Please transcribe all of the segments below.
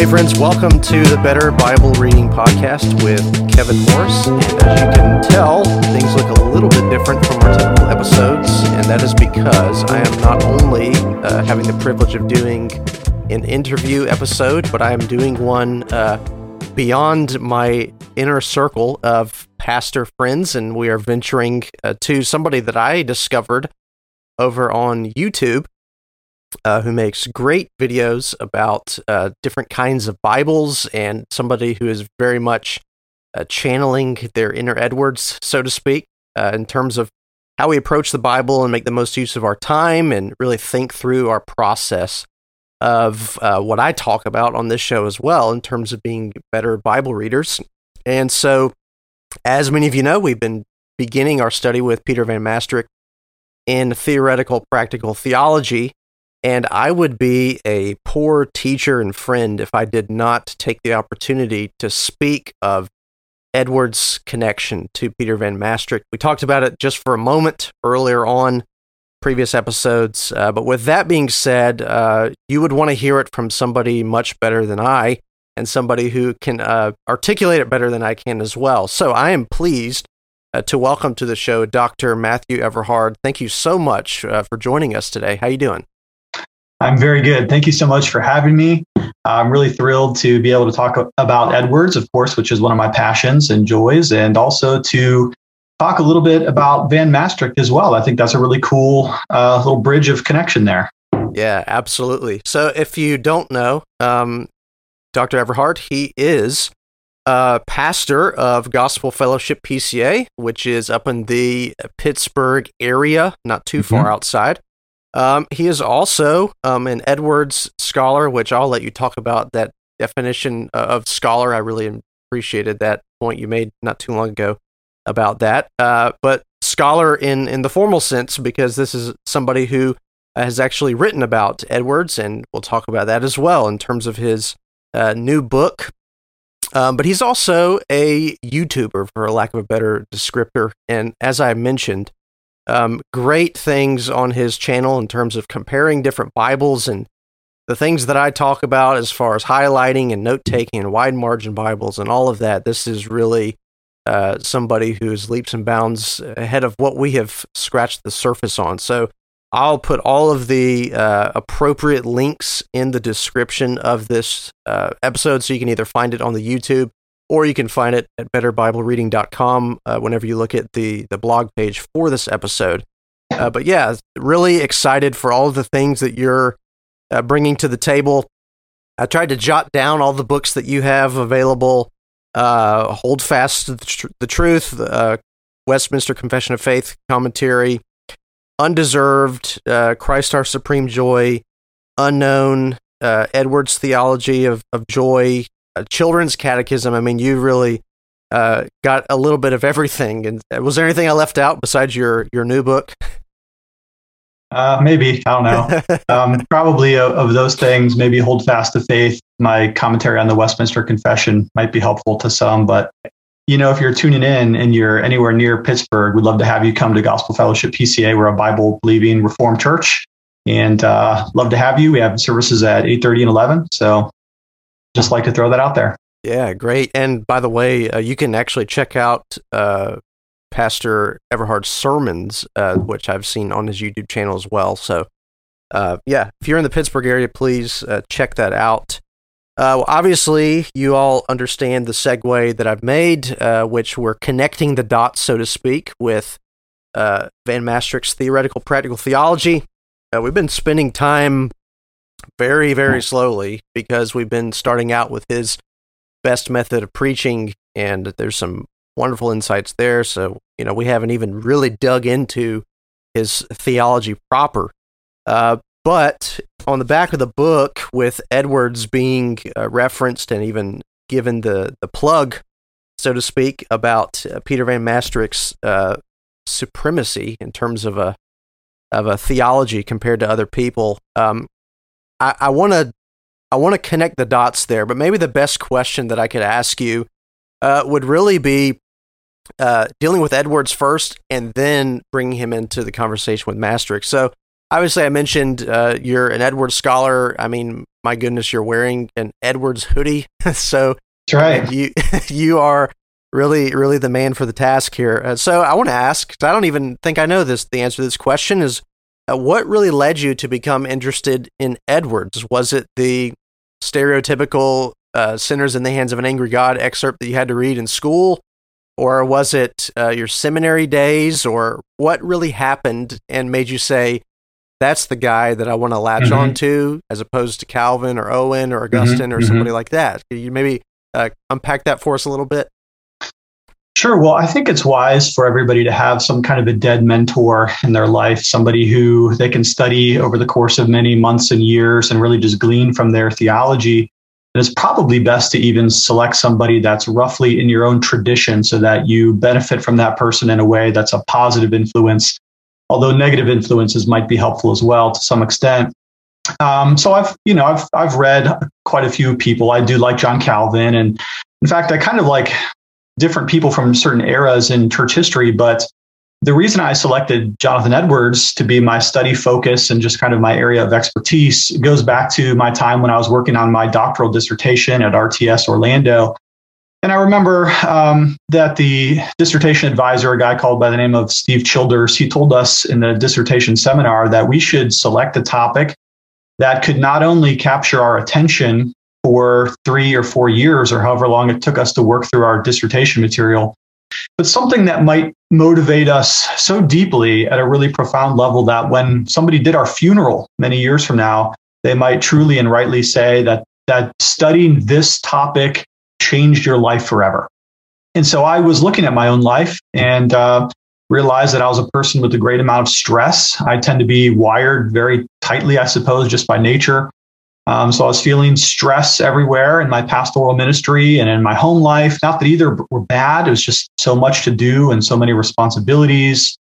hey friends, welcome to the Better Bible Reading Podcast with Kevin Morris. And as you can tell, things look a little bit different from our typical episodes, and that is because I am not only uh, having the privilege of doing an interview episode, but I am doing one uh, beyond my inner circle of pastor friends, and we are venturing uh, to somebody that I discovered over on YouTube uh, who makes great videos about uh, different kinds of Bibles and somebody who is very much uh, channeling their inner Edwards, so to speak, uh, in terms of how we approach the Bible and make the most use of our time and really think through our process of uh, what I talk about on this show as well in terms of being better Bible readers. And so, as many of you know, we've been beginning our study with Peter Van Mastricht in theoretical practical theology and I would be a poor teacher and friend if I did not take the opportunity to speak of Edward's connection to Peter Van Mastricht. We talked about it just for a moment earlier on previous episodes. Uh, but with that being said, uh, you would want to hear it from somebody much better than I and somebody who can uh, articulate it better than I can as well. So I am pleased uh, to welcome to the show Dr. Matthew Everhard. Thank you so much uh, for joining us today. How are you doing? I'm very good. Thank you so much for having me. I'm really thrilled to be able to talk about Edwards, of course, which is one of my passions and joys, and also to talk a little bit about Van Mastricht as well. I think that's a really cool uh, little bridge of connection there. Yeah, absolutely. So if you don't know, um, Dr. Everhard, he is a pastor of Gospel Fellowship PCA, which is up in the Pittsburgh area, not too mm-hmm. far outside. Um, he is also um, an Edwards scholar, which I'll let you talk about that definition of scholar. I really appreciated that point you made not too long ago about that. Uh, but scholar in, in the formal sense, because this is somebody who has actually written about Edwards, and we'll talk about that as well in terms of his uh, new book. Um, but he's also a YouTuber, for lack of a better descriptor. And as I mentioned, um, great things on his channel in terms of comparing different Bibles and the things that I talk about as far as highlighting and note taking and wide margin Bibles and all of that. This is really uh, somebody who's leaps and bounds ahead of what we have scratched the surface on. So I'll put all of the uh, appropriate links in the description of this uh, episode so you can either find it on the YouTube or you can find it at betterbiblereading.com uh, whenever you look at the, the blog page for this episode. Uh, but yeah, really excited for all of the things that you're uh, bringing to the table. I tried to jot down all the books that you have available. Uh, Hold Fast the, tr- the Truth, uh, Westminster Confession of Faith commentary, Undeserved, uh, Christ Our Supreme Joy, Unknown, Edwards Theology of, of Joy, children's catechism. I mean, you really uh, got a little bit of everything. And uh, was there anything I left out besides your your new book? Uh, maybe I don't know. um, probably of, of, those things, maybe hold fast to faith. My commentary on the Westminster Confession might be helpful to some, but you know, if you're tuning in and you're anywhere near Pittsburgh, we'd love to have you come to Gospel Fellowship PCA. We're a Bible believing Reformed church, and uh, love to have you. We have services at 8:30 and 11, so just like to throw that out there. Yeah, great. And by the way, uh, you can actually check out uh, Pastor Everhard's sermons, uh, which I've seen on his YouTube channel as well. So, uh, yeah, if you're in the Pittsburgh area, please uh, check that out. Uh, obviously, you all understand the segue that I've made, which we're connecting the dots, so to speak, with Van Mastricht's theoretical practical theology. we've been spending time very, very slowly because we've been starting out with his best method of preaching, and there's some wonderful insights there. So, you know, we haven't even really dug into his theology proper. Uh, but on the back of the book, with Edwards being uh, referenced and even given the, the plug, so to speak, about uh, Peter Van Mastricht's uh, supremacy in terms of a of a theology compared to other people. Um, I want to I want to connect the dots there, but maybe the best question that I could ask you uh, would really be uh, dealing with Edwards first, and then bringing him into the conversation with Mastricht. So, obviously, I mentioned uh, you're an Edwards scholar. I mean, my goodness, you're wearing an Edwards hoodie, so that's right. You you are really really the man for the task here. Uh, so I want to ask. I don't even think I know this. The answer to this question is, what really led you to become interested in Edwards? Was it the stereotypical uh, "sinners in the hands of an angry God" excerpt that you had to read in school? Or was it uh, your seminary days, or what really happened and made you say, that's the guy that I want to latch mm-hmm. on to, as opposed to Calvin or Owen or mm-hmm. Augustine mm-hmm. or somebody mm-hmm. like that? Can you maybe uh, unpack that for us a little bit? Sure. Well, I think it's wise for everybody to have some kind of a dead mentor in their life, somebody who they can study over the course of many months and years and really just glean from their theology. And it's probably best to even select somebody that's roughly in your own tradition so that you benefit from that person in a way that's a positive influence, although negative influences might be helpful as well to some extent. Um, so I've, you know, I've, I've read quite a few people. I do like John Calvin. And in fact, I kind of like different people from certain eras in church history, but the reason I selected Jonathan Edwards to be my study focus and just kind of my area of expertise goes back to my time when I was working on my doctoral dissertation at RTS Orlando. And I remember um, that the dissertation advisor, a guy called by the name of Steve Childers, he told us in the dissertation seminar that we should select a topic that could not only capture our attention for three or four years or however long it took us to work through our dissertation material, but something that might motivate us so deeply at a really profound level that when somebody did our funeral many years from now, they might truly and rightly say that that studying this topic changed your life forever. And so I was looking at my own life and uh, realized that I was a person with a great amount of stress. I tend to be wired very tightly, I suppose, just by nature. Um, so I was feeling stress everywhere in my pastoral ministry and in my home life. Not that either were bad, it was just so much to do and so many responsibilities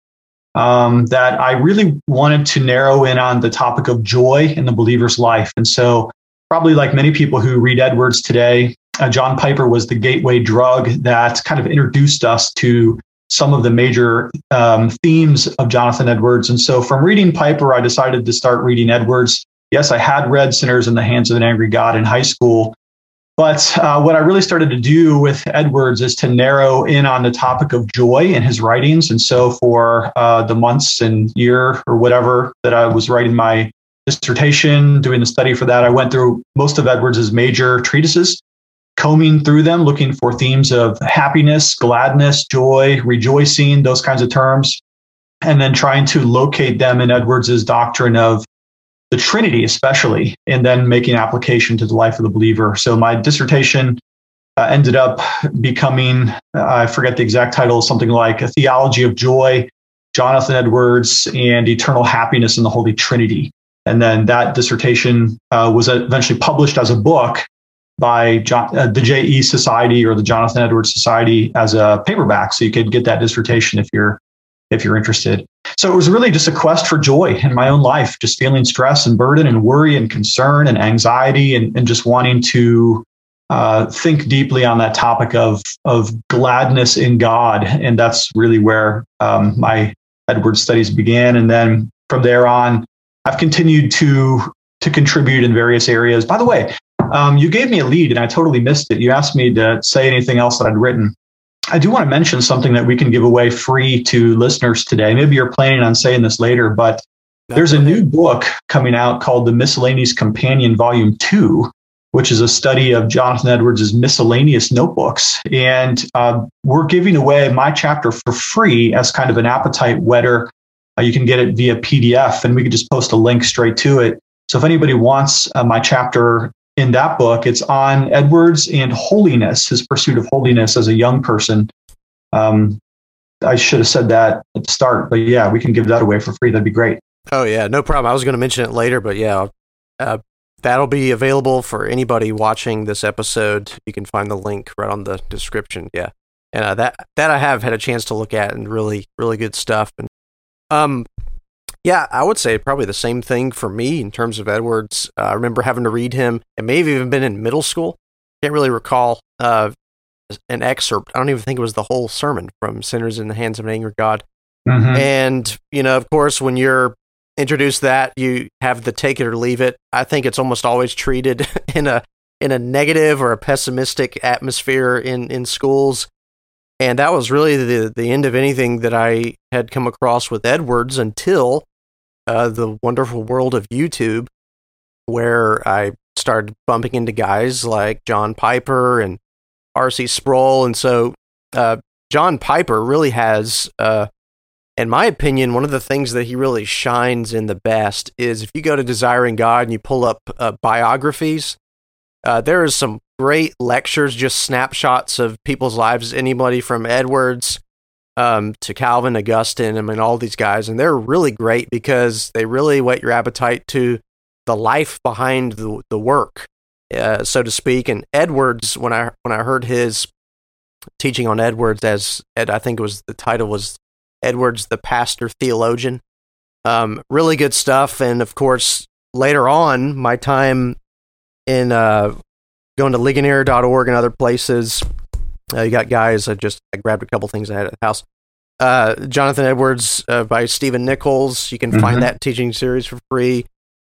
um, that I really wanted to narrow in on the topic of joy in the believer's life. And so, probably like many people who read Edwards today, uh, John Piper was the gateway drug that kind of introduced us to some of the major um, themes of Jonathan Edwards. And so, from reading Piper, I decided to start reading Edwards yes, I had read Sinners in the Hands of an Angry God in high school. But uh, what I really started to do with Edwards is to narrow in on the topic of joy in his writings. And so for uh, the months and year or whatever that I was writing my dissertation, doing the study for that, I went through most of Edwards's major treatises, combing through them, looking for themes of happiness, gladness, joy, rejoicing, those kinds of terms, and then trying to locate them in Edwards's doctrine of the Trinity, especially, and then making application to the life of the believer. So my dissertation uh, ended up becoming, uh, I forget the exact title, something like A Theology of Joy, Jonathan Edwards, and Eternal Happiness in the Holy Trinity. And then that dissertation uh, was eventually published as a book by John, uh, the JE Society or the Jonathan Edwards Society as a paperback. So you could get that dissertation if you're if you're interested. So it was really just a quest for joy in my own life, just feeling stress and burden and worry and concern and anxiety and, and just wanting to uh, think deeply on that topic of, of gladness in God. And that's really where um, my Edwards studies began. And then from there on, I've continued to to contribute in various areas. By the way, um, you gave me a lead and I totally missed it. You asked me to say anything else that I'd written. I do want to mention something that we can give away free to listeners today. Maybe you're planning on saying this later, but there's a new book coming out called The Miscellanies Companion Volume 2, which is a study of Jonathan Edwards' Miscellanies notebooks. And uh, we're giving away my chapter for free as kind of an appetite wetter. Uh, you can get it via PDF, and we can just post a link straight to it. So if anybody wants uh, my chapter in that book. It's on Edwards and holiness, his pursuit of holiness as a young person. Um, I should have said that at the start, but yeah, we can give that away for free. That'd be great. Oh yeah, no problem. I was going to mention it later, but yeah, uh, that'll be available for anybody watching this episode. You can find the link right on the description. Yeah, and uh, that that I have had a chance to look at and really really good stuff. And um, yeah, I would say probably the same thing for me in terms of Edwards. Uh, I remember having to read him. It may have even been in middle school. Can't really recall uh, an excerpt. I don't even think it was the whole sermon from Sinners in the Hands of an Angry God. Mm-hmm. And, you know, of course, when you're introduce that, you have the take it or leave it. I think it's almost always treated in a in a negative or a pessimistic atmosphere in in schools. And that was really the the end of anything that I had come across with Edwards until uh, the wonderful world of YouTube, where I started bumping into guys like John Piper and R.C. Sproul, and so uh, John Piper really has, uh, in my opinion, one of the things that he really shines in the best is if you go to Desiring God and you pull up uh, biographies, uh, there is some great lectures, just snapshots of people's lives. Anybody from Edwards um, to Calvin, Augustine, I mean, all these guys, and they're really great because they really whet your appetite to the life behind the the work, uh, so to speak. And Edwards, when I when I heard his teaching on Edwards, as Ed, I think it was the title was Edwards, the pastor theologian. Um, really good stuff, and of course, later on, my time in uh, going to Ligonier.org and other places, uh, you got guys. I just I grabbed a couple things I had at the house. Uh, Jonathan Edwards uh, by Stephen Nichols. You can mm-hmm. find that teaching series for free.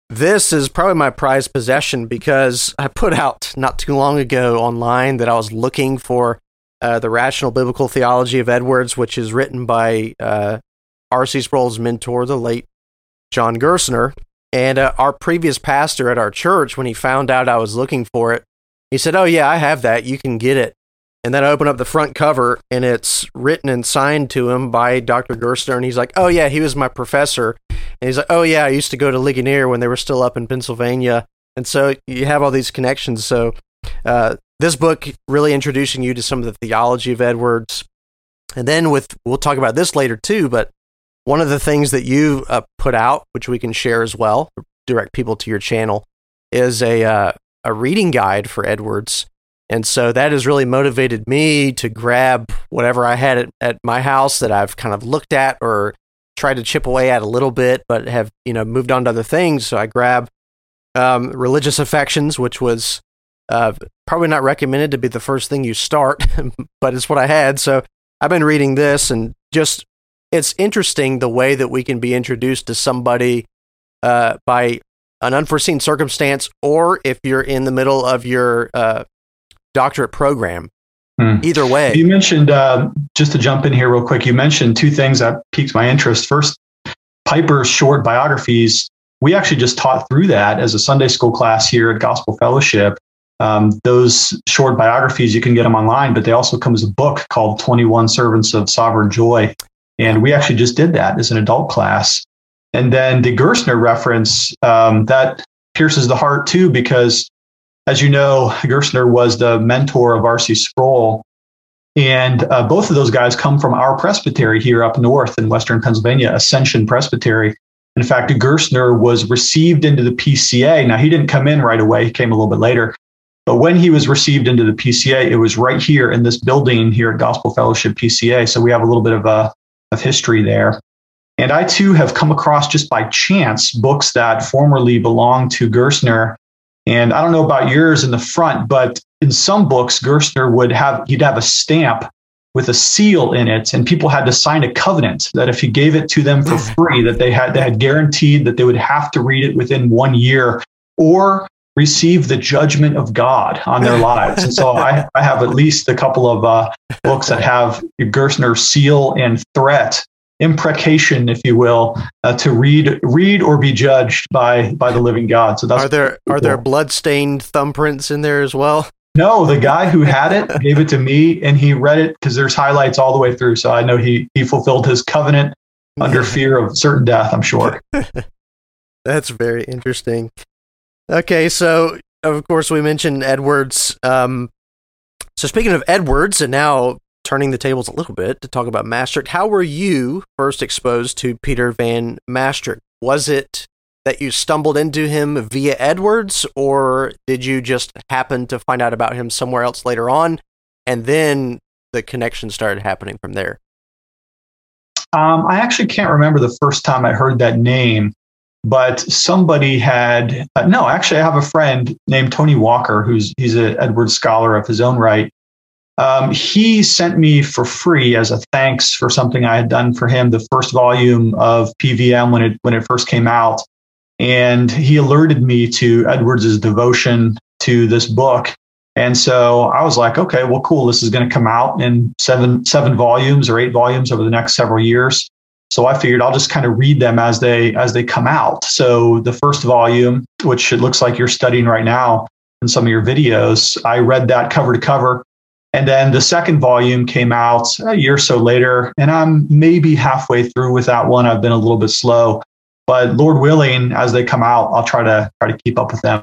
This is probably my prized possession because I put out not too long ago online that I was looking for uh, the Rational Biblical Theology of Edwards, which is written by uh, R.C. Sproul's mentor, the late John Gerstner. And uh, our previous pastor at our church, when he found out I was looking for it, he said, Oh, yeah, I have that. You can get it. And then I open up the front cover and it's written and signed to him by Dr. Gerstner. And he's like, Oh, yeah, he was my professor. And he's like, Oh, yeah, I used to go to Ligonier when they were still up in Pennsylvania. And so you have all these connections. So uh, this book really introducing you to some of the theology of Edwards. And then with, we'll talk about this later too, but one of the things that you uh, put out, which we can share as well, direct people to your channel, is a, uh, a reading guide for Edwards and so that has really motivated me to grab whatever I had at, at my house that I've kind of looked at or tried to chip away at a little bit, but have, you know, moved on to other things. So I grab um, Religious Affections, which was uh, probably not recommended to be the first thing you start, but it's what I had. So I've been reading this and just, it's interesting the way that we can be introduced to somebody uh, by an unforeseen circumstance, or if you're in the middle of your uh, doctorate program. Hmm. Either way. You mentioned, uh, just to jump in here real quick, you mentioned two things that piqued my interest. First, Piper's short biographies. We actually just taught through that as a Sunday school class here at Gospel Fellowship. Um, those short biographies, you can get them online, but they also come as a book called 21 Servants of Sovereign Joy. And we actually just did that as an adult class. And then the Gerstner reference, um, that pierces the heart too, because as you know, Gerstner was the mentor of R.C. Sproul. And uh, both of those guys come from our presbytery here up north in Western Pennsylvania, Ascension Presbytery. In fact, Gerstner was received into the PCA. Now, he didn't come in right away, he came a little bit later. But when he was received into the PCA, it was right here in this building here at Gospel Fellowship PCA. So we have a little bit of, uh, of history there. And I too have come across just by chance books that formerly belonged to Gerstner and I don't know about yours in the front, but in some books, Gerstner would have, he'd have a stamp with a seal in it and people had to sign a covenant that if he gave it to them for free that they had they had guaranteed that they would have to read it within one year or receive the judgment of god on their lives. And so i, I have at least a couple of uh, books that have gerstner seal and threat imprecation, if you will, uh, to read read or be judged by by the living God. So that's are there cool. are there bloodstained thumbprints in there as well? No, the guy who had it gave it to me, and he read it because there's highlights all the way through. So I know he he fulfilled his covenant under fear of certain death. I'm sure. that's very interesting. Okay, so of course we mentioned Edwards. Um, so speaking of Edwards, and now turning the tables a little bit to talk about Mastricht. How were you first exposed to Peter Van Mastricht? Was it that you stumbled into him via Edwards, or did you just happen to find out about him somewhere else later on, and then the connection started happening from there? Um, I actually can't remember the first time I heard that name, but somebody had uh, no. Actually, I have a friend named Tony Walker, who's he's an Edwards scholar of his own right, Um, he sent me for free as a thanks for something I had done for him, the first volume of PVM when it when it first came out, and he alerted me to Edwards's devotion to this book. And so I was like, okay, well, cool. This is going to come out in seven seven volumes or eight volumes over the next several years. So I figured I'll just kind of read them as they as they come out. So the first volume, which it looks like you're studying right now in some of your videos, I read that cover to cover and then the second volume came out a year or so later, and I'm maybe halfway through with that one. I've been a little bit slow, but Lord willing, as they come out, I'll try to try to keep up with them.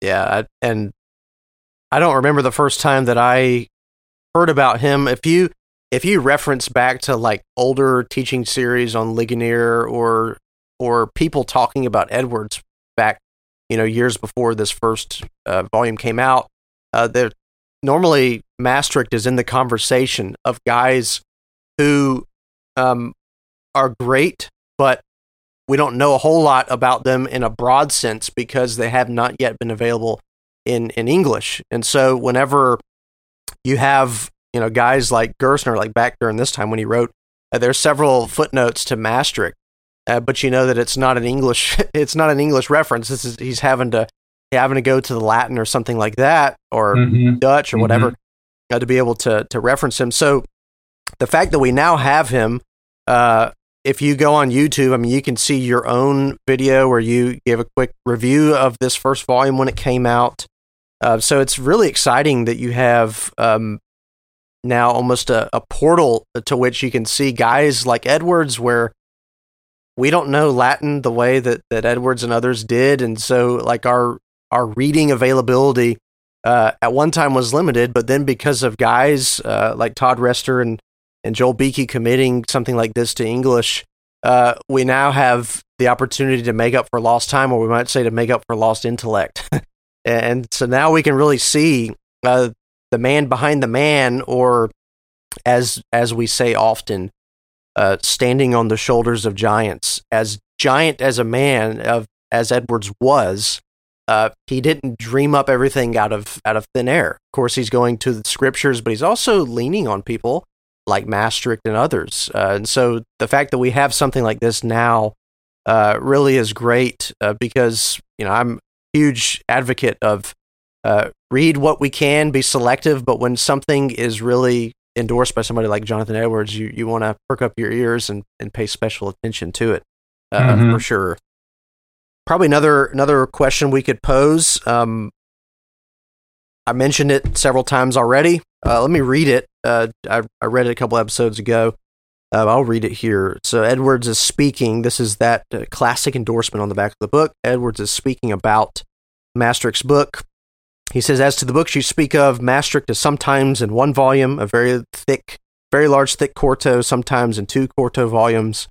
Yeah, and I don't remember the first time that I heard about him. If you if you reference back to like older teaching series on Ligonier or or people talking about Edwards back, you know, years before this first uh, volume came out, uh, there normally Mastricht is in the conversation of guys who um, are great, but we don't know a whole lot about them in a broad sense because they have not yet been available in, in English. And so whenever you have you know guys like Gerstner, like back during this time when he wrote, uh, there's several footnotes to Mastricht, uh, but you know that it's not an English it's not an English reference. This is he's having to having to go to the Latin or something like that, or mm-hmm. Dutch or whatever, mm-hmm. to be able to to reference him. So the fact that we now have him, uh, if you go on YouTube, I mean, you can see your own video where you give a quick review of this first volume when it came out. Uh, so it's really exciting that you have um, now almost a, a portal to which you can see guys like Edwards, where we don't know Latin the way that, that Edwards and others did. And so, like, our our reading availability uh, at one time was limited, but then because of guys uh, like Todd Rester and, and Joel Beeke committing something like this to English, uh, we now have the opportunity to make up for lost time, or we might say to make up for lost intellect. and so now we can really see uh, the man behind the man, or as as we say often, uh, standing on the shoulders of giants. As giant as a man of as Edwards was, uh, he didn't dream up everything out of out of thin air. Of course, he's going to the scriptures, but he's also leaning on people like Mastricht and others. Uh, and so the fact that we have something like this now uh, really is great uh, because you know I'm a huge advocate of uh, read what we can, be selective, but when something is really endorsed by somebody like Jonathan Edwards, you you want to perk up your ears and, and pay special attention to it uh, mm-hmm. for sure probably another another question we could pose. Um, I mentioned it several times already. Uh, let me read it. Uh, I, I, read it a couple episodes ago. Uh, I'll read it here. So Edwards is speaking. This is that uh, classic endorsement on the back of the book. Edwards is speaking about Mastricht's book. He says, as to the books you speak of, Mastricht is sometimes in one volume, a very thick, very large, thick quarto, sometimes in two quarto volumes.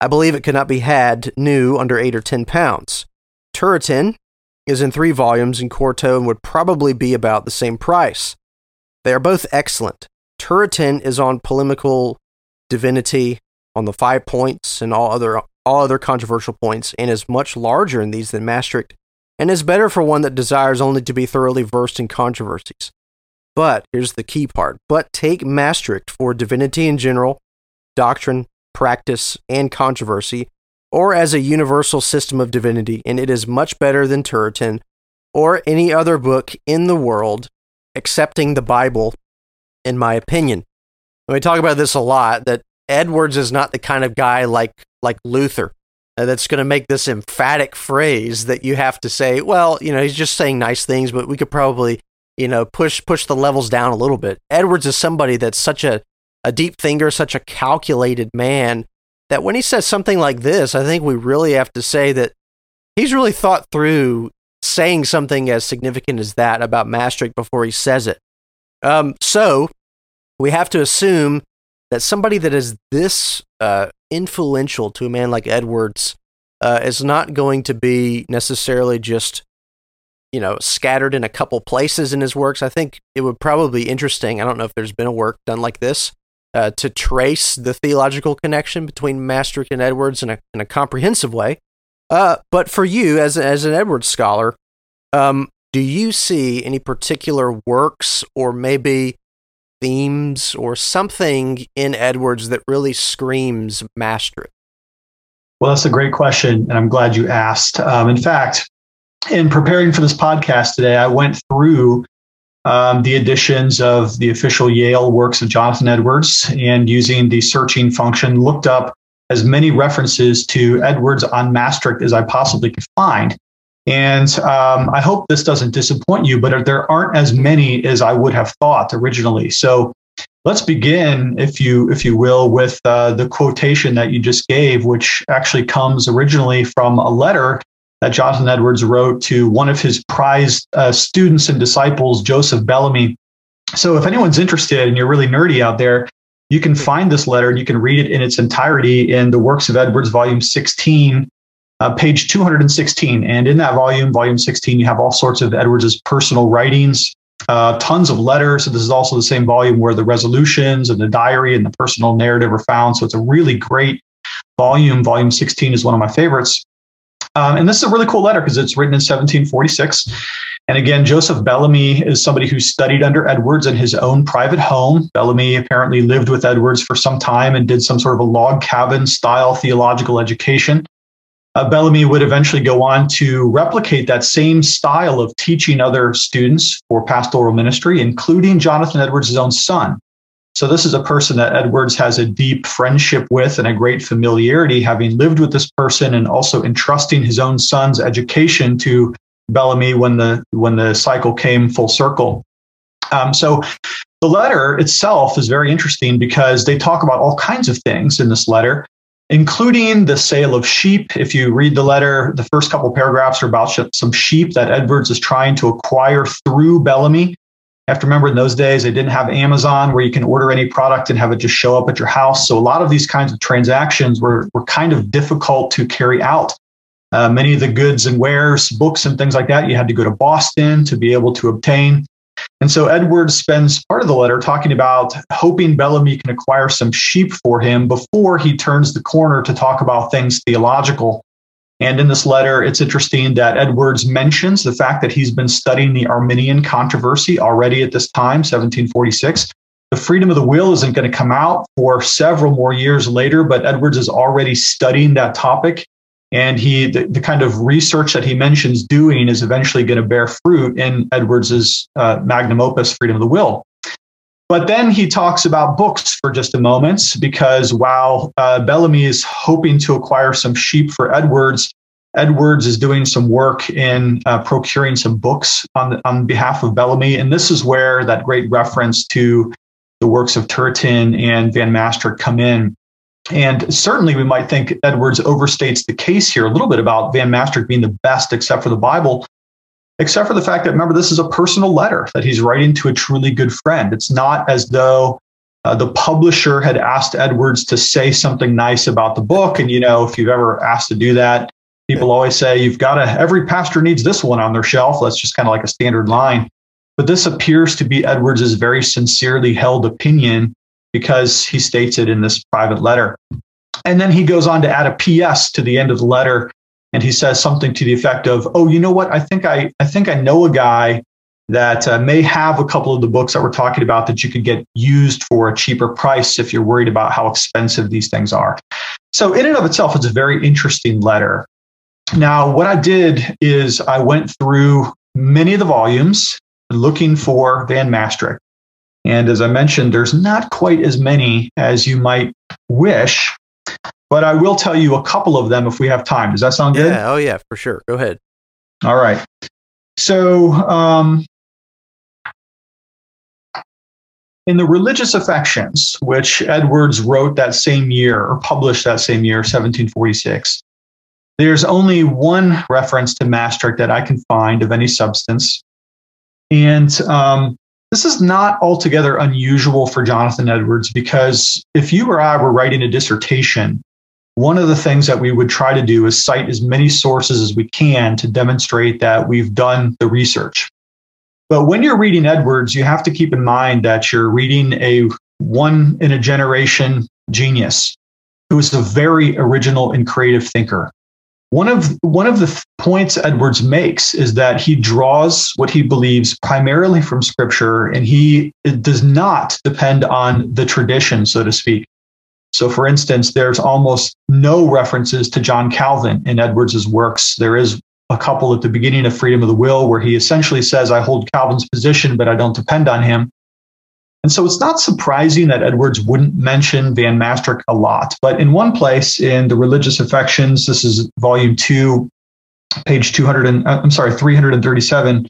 I believe it could not be had new under 8 or 10 pounds. Turretin is in three volumes in quarto and would probably be about the same price. They are both excellent. Turretin is on polemical divinity, on the five points, and all other all other controversial points, and is much larger in these than Mastricht, and is better for one that desires only to be thoroughly versed in controversies. But here's the key part. But take Mastricht for divinity in general, doctrine, practice, and controversy, or as a universal system of divinity, and it is much better than Turretin or any other book in the world, excepting the Bible, in my opinion. And we talk about this a lot that Edwards is not the kind of guy like like Luther uh, that's going to make this emphatic phrase that you have to say, well, you know, he's just saying nice things, but we could probably, you know, push push the levels down a little bit. Edwards is somebody that's such a a deep thinker, such a calculated man, that when he says something like this, I think we really have to say that he's really thought through saying something as significant as that about Mastricht before he says it. Um, so we have to assume that somebody that is this uh, influential to a man like Edwards uh, is not going to be necessarily just you know scattered in a couple places in his works. I think it would probably be interesting. I don't know if there's been a work done like this uh, to trace the theological connection between Mastricht and Edwards in a, in a comprehensive way. Uh, but for you, as, as an Edwards scholar, um, do you see any particular works or maybe themes or something in Edwards that really screams mastery? Well, that's a great question, and I'm glad you asked. Um, in fact, in preparing for this podcast today, I went through um, the editions of the official Yale works of Jonathan Edwards and using the searching function, looked up as many references to Edwards on Mastricht as I possibly could find. And um, I hope this doesn't disappoint you, but there aren't as many as I would have thought originally. So let's begin, if you if you will, with uh, the quotation that you just gave, which actually comes originally from a letter that Jonathan Edwards wrote to one of his prized uh, students and disciples, Joseph Bellamy. So if anyone's interested and you're really nerdy out there, you can find this letter and you can read it in its entirety in the Works of Edwards, volume 16, uh, page 216. And in that volume, volume 16, you have all sorts of Edwards's personal writings, uh, tons of letters. So this is also the same volume where the resolutions and the diary and the personal narrative are found. So it's a really great volume. Volume 16 is one of my favorites. Um, and this is a really cool letter because it's written in 1746. And again, Joseph Bellamy is somebody who studied under Edwards in his own private home. Bellamy apparently lived with Edwards for some time and did some sort of a log cabin style theological education. Uh, Bellamy would eventually go on to replicate that same style of teaching other students for pastoral ministry, including Jonathan Edwards' own son. So this is a person that Edwards has a deep friendship with and a great familiarity, having lived with this person and also entrusting his own son's education to Bellamy when the when the cycle came full circle. Um, so the letter itself is very interesting because they talk about all kinds of things in this letter, including the sale of sheep. If you read the letter, the first couple paragraphs are about some sheep that Edwards is trying to acquire through Bellamy have to remember in those days they didn't have Amazon where you can order any product and have it just show up at your house. So a lot of these kinds of transactions were, were kind of difficult to carry out. Uh, many of the goods and wares, books and things like that, you had to go to Boston to be able to obtain. And so Edwards spends part of the letter talking about hoping Bellamy can acquire some sheep for him before he turns the corner to talk about things theological. And in this letter, it's interesting that Edwards mentions the fact that he's been studying the Arminian controversy already at this time, 1746. The freedom of the will isn't going to come out for several more years later, but Edwards is already studying that topic. And he, the, the kind of research that he mentions doing is eventually going to bear fruit in Edwards's uh, magnum opus, Freedom of the Will. But then he talks about books for just a moment because while uh, Bellamy is hoping to acquire some sheep for Edwards, Edwards is doing some work in uh, procuring some books on, on behalf of Bellamy. And this is where that great reference to the works of Turretin and Van Mastricht come in. And certainly we might think Edwards overstates the case here a little bit about Van Mastricht being the best except for the Bible except for the fact that remember this is a personal letter that he's writing to a truly good friend. It's not as though uh, the publisher had asked edwards to say something nice about the book. And you know if you've ever asked to do that people always say you've got to every pastor needs this one on their shelf. That's just kind of like a standard line. But this appears to be edwards's very sincerely held opinion because he states it in this private letter. And then he goes on to add a ps to the end of the letter and he says something to the effect of, "Oh, you know what? I think I I think I know a guy that uh, may have a couple of the books that we're talking about that you could get used for a cheaper price if you're worried about how expensive these things are." So, in and of itself, it's a very interesting letter. Now, what I did is I went through many of the volumes looking for Van Mastricht. And as I mentioned, there's not quite as many as you might wish but I will tell you a couple of them if we have time. Does that sound good? Yeah. Oh, yeah, for sure. Go ahead. All right. So, um, in the religious affections, which Edwards wrote that same year or published that same year, 1746, there's only one reference to Mastricht that I can find of any substance. And um, this is not altogether unusual for Jonathan Edwards because if you or I were writing a dissertation one of the things that we would try to do is cite as many sources as we can to demonstrate that we've done the research. But when you're reading Edwards, you have to keep in mind that you're reading a one in a generation genius who is a very original and creative thinker. One of one of the points Edwards makes is that he draws what he believes primarily from Scripture, and he does not depend on the tradition, so to speak. So, for instance, there's almost no references to John Calvin in Edwards's works. There is a couple at the beginning of Freedom of the Will where he essentially says, "I hold Calvin's position, but I don't depend on him." And so it's not surprising that Edwards wouldn't mention Van Mastricht a lot. But in one place in the Religious Affections, this is volume two, page 200, and, uh, I'm sorry, 337,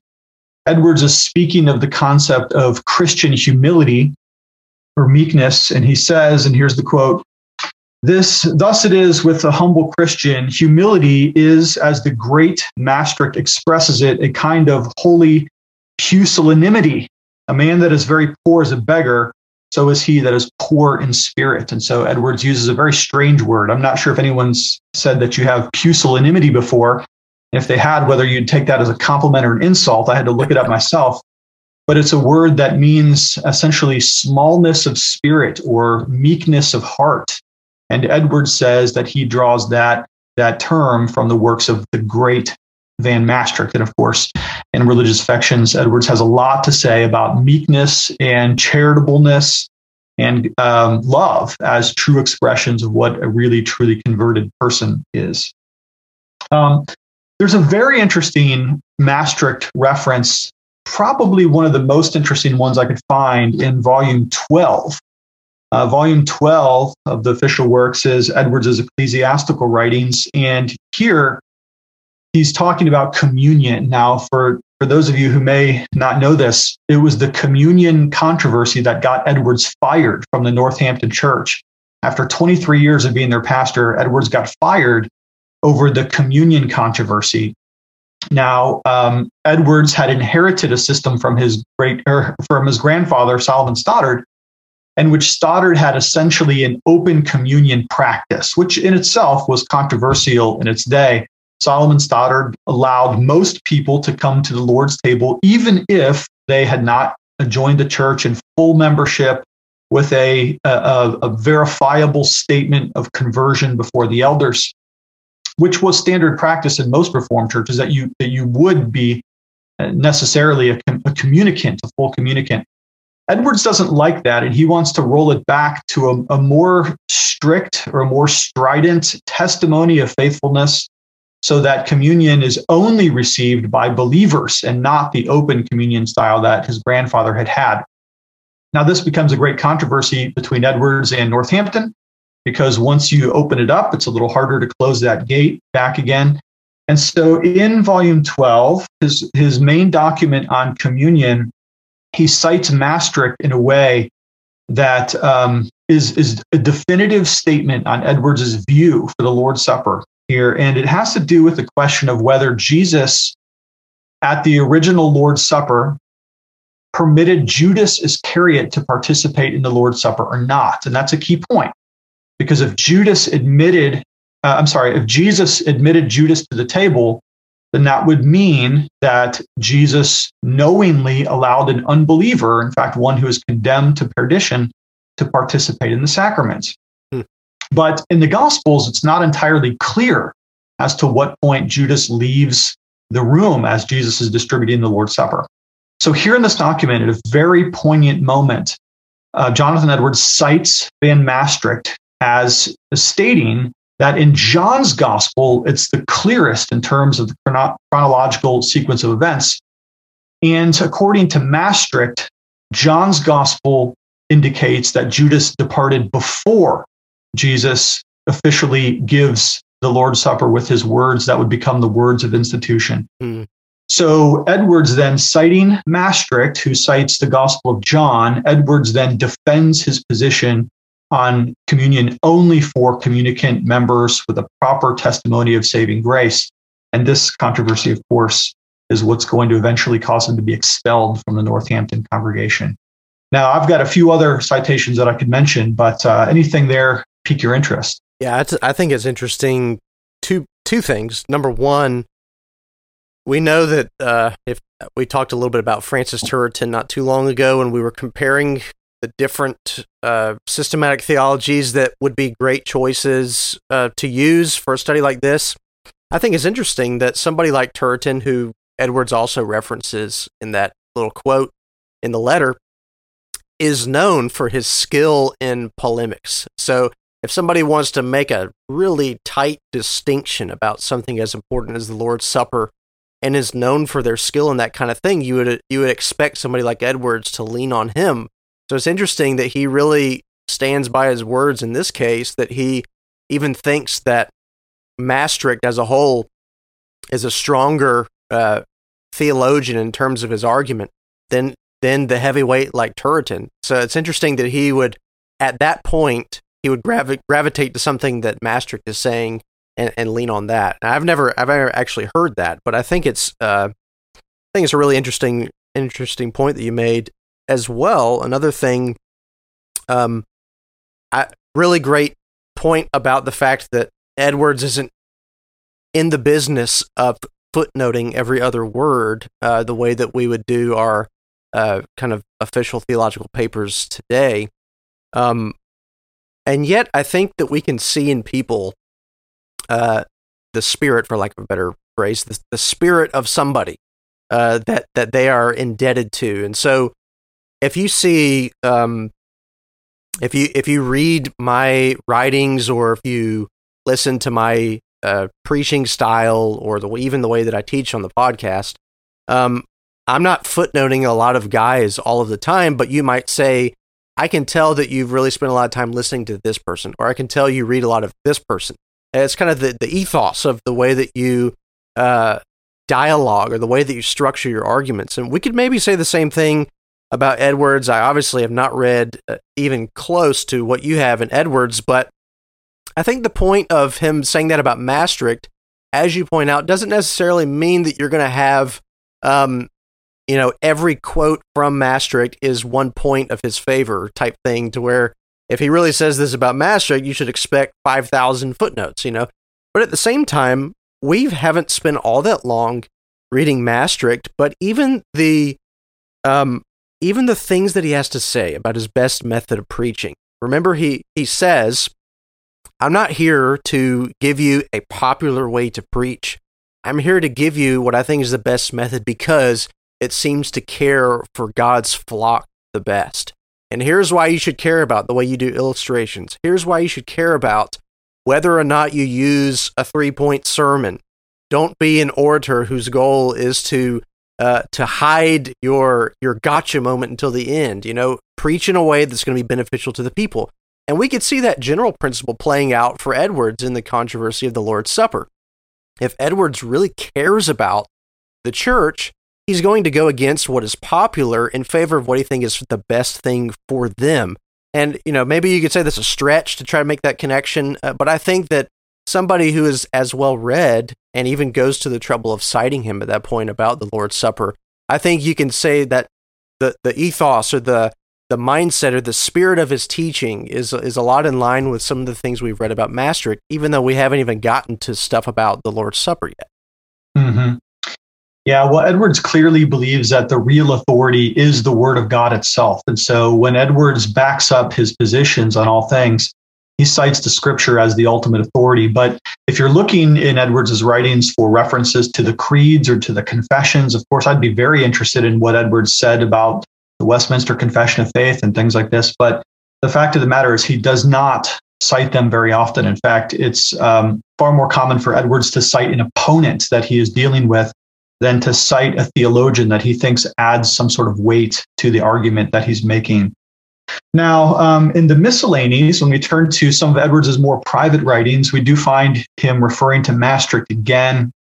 Edwards is speaking of the concept of Christian humility or meekness. And he says, and here's the quote, this, thus it is with the humble Christian. Humility is, as the great Mastricht expresses it, a kind of holy pusillanimity a man that is very poor is a beggar, so is he that is poor in spirit. And so Edwards uses a very strange word. I'm not sure if anyone's said that you have pusillanimity before. If they had, whether you'd take that as a compliment or an insult, I had to look it up myself. But it's a word that means essentially smallness of spirit or meekness of heart. And Edwards says that he draws that, that term from the works of the great Van Mastricht. And of course, in Religious Affections, Edwards has a lot to say about meekness and charitableness and um, love as true expressions of what a really, truly converted person is. Um, there's a very interesting Mastricht reference, probably one of the most interesting ones I could find in volume 12. Uh, volume 12 of the official works is Edwards's ecclesiastical writings. And here he's talking about communion. Now, for, for those of you who may not know this, it was the communion controversy that got Edwards fired from the Northampton church. After 23 years of being their pastor, Edwards got fired over the communion controversy. Now, um, Edwards had inherited a system from his great or from his grandfather Solomon Stoddard, in which Stoddard had essentially an open communion practice, which in itself was controversial in its day. Solomon Stoddard allowed most people to come to the Lord's table, even if they had not joined the church in full membership with a, a, a verifiable statement of conversion before the elders, which was standard practice in most Reformed churches that you, that you would be uh, necessarily a, a communicant, a full communicant. Edwards doesn't like that, and he wants to roll it back to a, a more strict or a more strident testimony of faithfulness so that communion is only received by believers and not the open communion style that his grandfather had had. Now, this becomes a great controversy between Edwards and Northampton because once you open it up, it's a little harder to close that gate back again. And so in volume 12, his, his main document on communion, he cites Mastricht in a way that um, is is a definitive statement on Edwards's view for the Lord's Supper here, and it has to do with the question of whether Jesus, at the original Lord's Supper, permitted Judas Iscariot to participate in the Lord's Supper or not. And that's a key point. Because if Judas admitted, uh, I'm sorry, if Jesus admitted Judas to the table, then that would mean that Jesus knowingly allowed an unbeliever, in fact, one who is condemned to perdition, to participate in the sacraments. But in the Gospels, it's not entirely clear as to what point Judas leaves the room as Jesus is distributing the Lord's Supper. So, here in this document, at a very poignant moment, uh, Jonathan Edwards cites Van Mastricht as stating that in John's Gospel, it's the clearest in terms of the chrono- chronological sequence of events. And according to Mastricht, John's Gospel indicates that Judas departed before Jesus officially gives the Lord's Supper with his words that would become the words of institution. Mm. So Edwards then citing Mastricht, who cites the Gospel of John, Edwards then defends his position on communion only for communicant members with a proper testimony of saving grace. And this controversy, of course, is what's going to eventually cause him to be expelled from the Northampton congregation. Now, I've got a few other citations that I could mention, but uh, anything there pique your interest? Yeah, I think it's interesting. Two two things. Number one, we know that uh, if we talked a little bit about Francis Turretin not too long ago, and we were comparing the different uh, systematic theologies that would be great choices uh, to use for a study like this. I think it's interesting that somebody like Turretin, who Edwards also references in that little quote in the letter, is known for his skill in polemics. So if somebody wants to make a really tight distinction about something as important as the Lord's Supper and is known for their skill in that kind of thing, you would you would expect somebody like Edwards to lean on him. So it's interesting that he really stands by his words in this case that he even thinks that Mastricht as a whole is a stronger uh, theologian in terms of his argument than than the heavyweight like Turretin. So it's interesting that he would at that point he would gravi- gravitate to something that Mastricht is saying and, and lean on that. Now, I've never I've never actually heard that, but I think it's uh, I think it's a really interesting interesting point that you made as well. Another thing, um, I, really great point about the fact that Edwards isn't in the business of footnoting every other word uh, the way that we would do our uh, kind of official theological papers today. Um, and yet, I think that we can see in people uh, the spirit, for lack of a better phrase, the, the spirit of somebody uh, that that they are indebted to. And so, if you see, um, if you if you read my writings, or if you listen to my uh, preaching style, or the even the way that I teach on the podcast, um, I'm not footnoting a lot of guys all of the time, but you might say, I can tell that you've really spent a lot of time listening to this person, or I can tell you read a lot of this person. And it's kind of the, the ethos of the way that you uh, dialogue or the way that you structure your arguments. And we could maybe say the same thing about Edwards. I obviously have not read uh, even close to what you have in Edwards, but I think the point of him saying that about Mastricht, as you point out, doesn't necessarily mean that you're going to have um, you know, every quote from Mastricht is one point of his favor type thing to where if he really says this about Mastricht, you should expect 5,000 footnotes, you know. But at the same time, we haven't spent all that long reading Mastricht, but even the um, even the things that he has to say about his best method of preaching. Remember, he, he says, I'm not here to give you a popular way to preach. I'm here to give you what I think is the best method because it seems to care for God's flock the best. And here's why you should care about the way you do illustrations. Here's why you should care about whether or not you use a three point sermon. Don't be an orator whose goal is to uh, to hide your your gotcha moment until the end. You know, preach in a way that's going to be beneficial to the people. And we could see that general principle playing out for Edwards in the controversy of the Lord's Supper. If Edwards really cares about the church, he's going to go against what is popular in favor of what he thinks is the best thing for them. And, you know, maybe you could say that's a stretch to try to make that connection, uh, but I think that somebody who is as well read and even goes to the trouble of citing him at that point about the Lord's Supper, I think you can say that the, the ethos or the the mindset or the spirit of his teaching is is a lot in line with some of the things we've read about Mastricht, even though we haven't even gotten to stuff about the Lord's Supper yet. Mm-hmm. Yeah, well, Edwards clearly believes that the real authority is the Word of God itself. And so when Edwards backs up his positions on all things, he cites the scripture as the ultimate authority. But if you're looking in Edwards's writings for references to the creeds or to the confessions, of course, I'd be very interested in what Edwards said about the Westminster Confession of Faith and things like this. But the fact of the matter is, he does not cite them very often. In fact, it's um, far more common for Edwards to cite an opponent that he is dealing with than to cite a theologian that he thinks adds some sort of weight to the argument that he's making. Now, um, in the miscellanies, when we turn to some of Edwards's more private writings, we do find him referring to Mastricht again.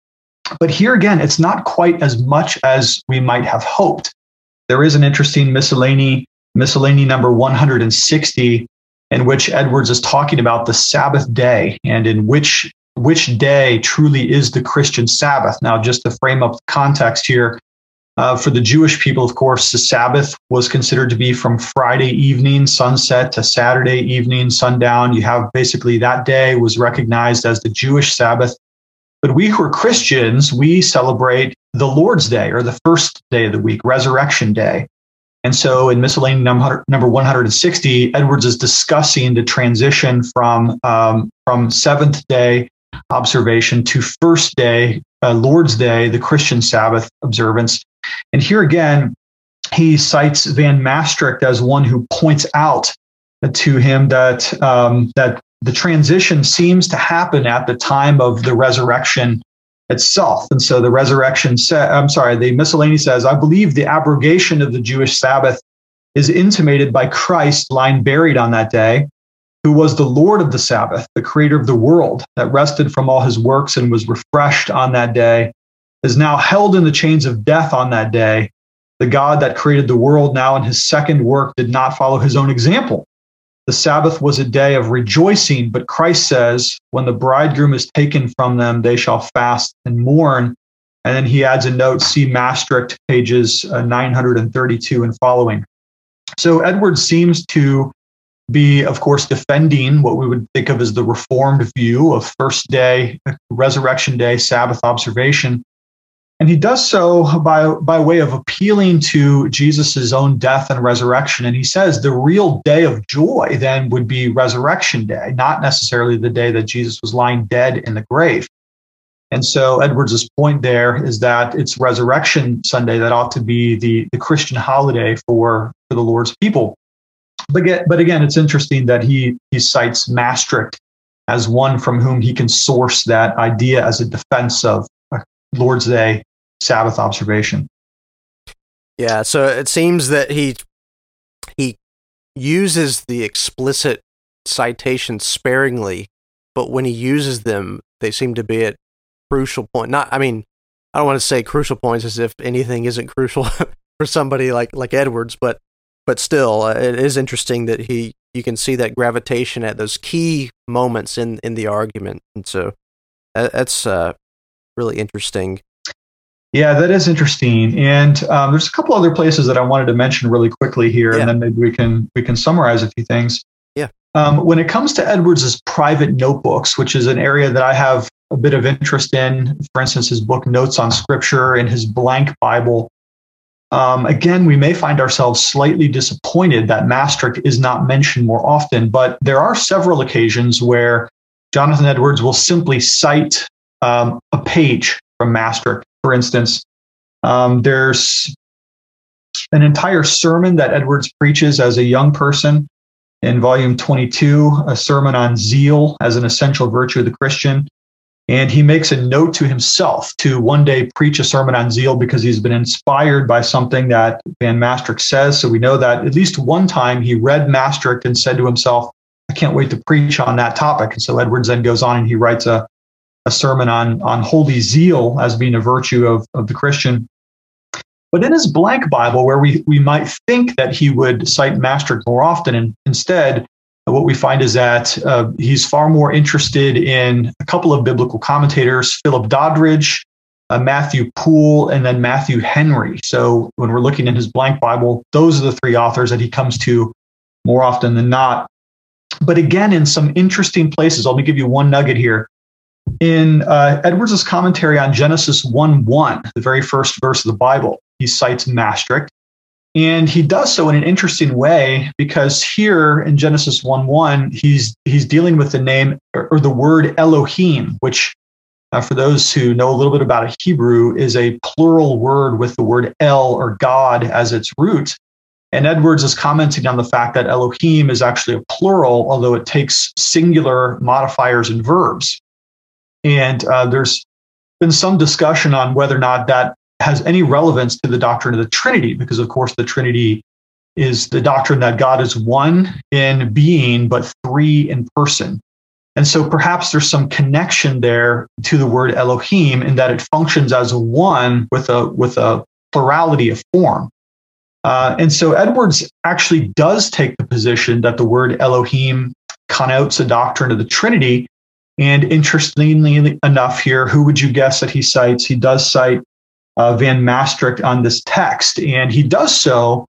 But here again, it's not quite as much as we might have hoped. There is an interesting miscellany, miscellany number 160, in which Edwards is talking about the Sabbath day and in which which day truly is the Christian Sabbath. Now, just to frame up the context here, uh, for the Jewish people, of course, the Sabbath was considered to be from Friday evening, sunset, to Saturday evening, sundown. You have basically that day was recognized as the Jewish Sabbath. But we who are Christians, we celebrate the Lord's Day or the first day of the week, Resurrection Day. And so in miscellany number, number 160, Edwards is discussing the transition from, um, from seventh day observation to first day, uh, Lord's Day, the Christian Sabbath observance. And here again, he cites Van Mastricht as one who points out to him that um, that the transition seems to happen at the time of the resurrection itself. And so the resurrection I'm sorry, the miscellany says, I believe the abrogation of the Jewish Sabbath is intimated by Christ lying buried on that day, who was the Lord of the Sabbath, the creator of the world that rested from all his works and was refreshed on that day, is now held in the chains of death on that day. The God that created the world now in his second work did not follow his own example the Sabbath was a day of rejoicing, but Christ says, when the bridegroom is taken from them, they shall fast and mourn. And then he adds a note, see Mastricht, pages uh, 932 and following. So Edwards seems to be, of course, defending what we would think of as the Reformed view of first day, resurrection day, Sabbath observation. And he does so by, by way of appealing to Jesus' own death and resurrection. And he says the real day of joy then would be resurrection day, not necessarily the day that Jesus was lying dead in the grave. And so Edwards' point there is that it's Resurrection Sunday that ought to be the, the Christian holiday for, for the Lord's people. But, get, but again, it's interesting that he, he cites Mastricht as one from whom he can source that idea as a defense of Lord's Day Sabbath observation. Yeah, so it seems that he he uses the explicit citations sparingly, but when he uses them, they seem to be at crucial point. Not, I mean, I don't want to say crucial points as if anything isn't crucial for somebody like like Edwards, but but still, uh, it is interesting that he you can see that gravitation at those key moments in in the argument, and so uh, that's uh, really interesting. Yeah, that is interesting. And um, there's a couple other places that I wanted to mention really quickly here, yeah. and then maybe we can we can summarize a few things. Yeah. Um, when it comes to Edwards's private notebooks, which is an area that I have a bit of interest in, for instance, his book Notes on Scripture and his blank Bible. Um, again, we may find ourselves slightly disappointed that Mastricht is not mentioned more often, but there are several occasions where Jonathan Edwards will simply cite um, a page from Mastricht for instance, um, there's an entire sermon that Edwards preaches as a young person in volume 22, a sermon on zeal as an essential virtue of the Christian. And he makes a note to himself to one day preach a sermon on zeal because he's been inspired by something that Van Mastricht says. So we know that at least one time he read Mastricht and said to himself, I can't wait to preach on that topic. And so Edwards then goes on and he writes a, a sermon on, on holy zeal as being a virtue of, of the Christian. But in his blank Bible, where we, we might think that he would cite Mastricht more often, and instead, what we find is that uh, he's far more interested in a couple of biblical commentators, Philip Doddridge, uh, Matthew Poole, and then Matthew Henry. So when we're looking in his blank Bible, those are the three authors that he comes to more often than not. But again, in some interesting places, let me give you one nugget here in uh, Edwards' commentary on Genesis 1 1, the very first verse of the Bible, he cites Mastricht. And he does so in an interesting way because here in Genesis 1 1, he's, he's dealing with the name or, or the word Elohim, which, uh, for those who know a little bit about Hebrew, is a plural word with the word El or God as its root. And Edwards is commenting on the fact that Elohim is actually a plural, although it takes singular modifiers and verbs. And uh, there's been some discussion on whether or not that has any relevance to the doctrine of the Trinity, because of course the Trinity is the doctrine that God is one in being, but three in person. And so perhaps there's some connection there to the word Elohim in that it functions as one with a with a plurality of form. Uh, and so Edwards actually does take the position that the word Elohim connotes a doctrine of the Trinity, and interestingly enough, here, who would you guess that he cites? He does cite uh, Van Mastricht on this text, and he does so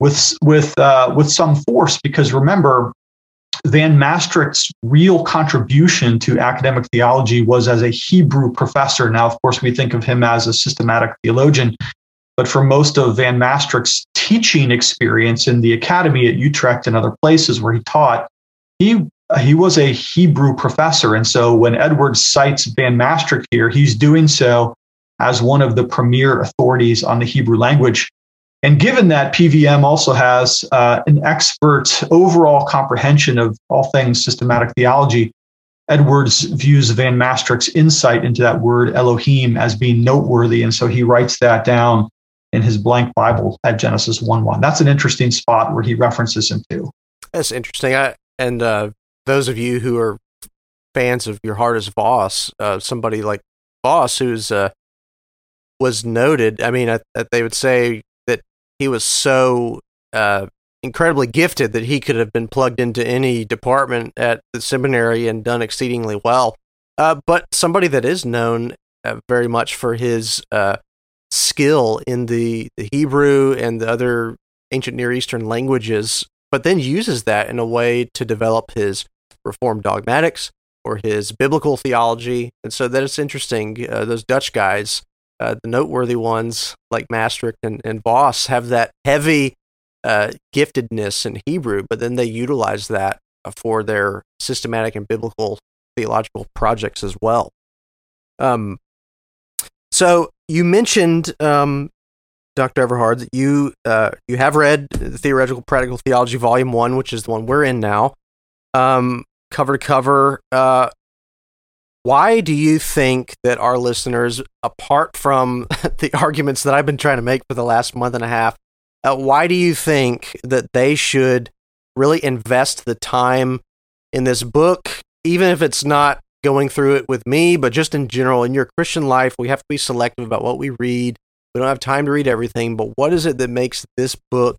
with with uh, with some force because remember, Van Mastricht's real contribution to academic theology was as a Hebrew professor. Now, of course, we think of him as a systematic theologian, but for most of Van Mastricht's teaching experience in the academy at Utrecht and other places where he taught, he he was a Hebrew professor. And so when Edwards cites Van Mastricht here, he's doing so as one of the premier authorities on the Hebrew language. And given that PVM also has uh, an expert overall comprehension of all things systematic theology, Edwards views Van Mastricht's insight into that word Elohim as being noteworthy. And so he writes that down in his blank Bible at Genesis 1 1. That's an interesting spot where he references him to. That's interesting. I, and uh, those of you who are fans of Geerhardus Vos, uh, somebody like Vos, who's uh, was noted. I mean, that they would say that he was so uh, incredibly gifted that he could have been plugged into any department at the seminary and done exceedingly well. Uh, but somebody that is known uh, very much for his uh, skill in the, the Hebrew and the other ancient Near Eastern languages, but then uses that in a way to develop his Reformed dogmatics or his biblical theology. And so that is interesting. Uh, those Dutch guys, uh, the noteworthy ones like Mastricht and, and Vos, have that heavy uh, giftedness in Hebrew, but then they utilize that for their systematic and biblical theological projects as well. Um, so you mentioned, um, Dr. Everhard, that you uh, you have read the Theoretical Practical Theology Volume One, which is the one we're in now. Um, cover to cover. Uh, why do you think that our listeners, apart from the arguments that I've been trying to make for the last month and a half, uh, why do you think that they should really invest the time in this book, even if it's not going through it with me, but just in general in your Christian life? We have to be selective about what we read. We don't have time to read everything, but what is it that makes this book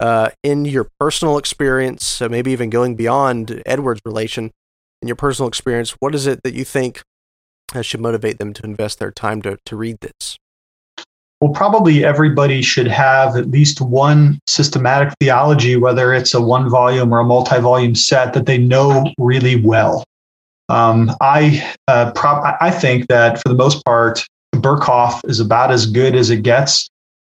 uh, in your personal experience, so maybe even going beyond Edward's relation, in your personal experience, what is it that you think should motivate them to invest their time to, to read this? Well, probably everybody should have at least one systematic theology, whether it's a one volume or a multi volume set that they know really well. Um, I uh, I think that for the most part, Berkhof is about as good as it gets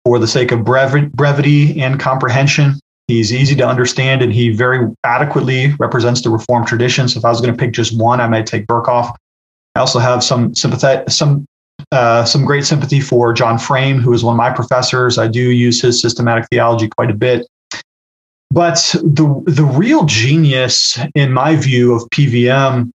for the sake of brevity and comprehension. He's easy to understand and he very adequately represents the Reformed tradition. So if I was going to pick just one, I might take Berkhof. I also have some sympathy, some uh, some great sympathy for John Frame, who is one of my professors. I do use his systematic theology quite a bit. But the the real genius, in my view, of PVM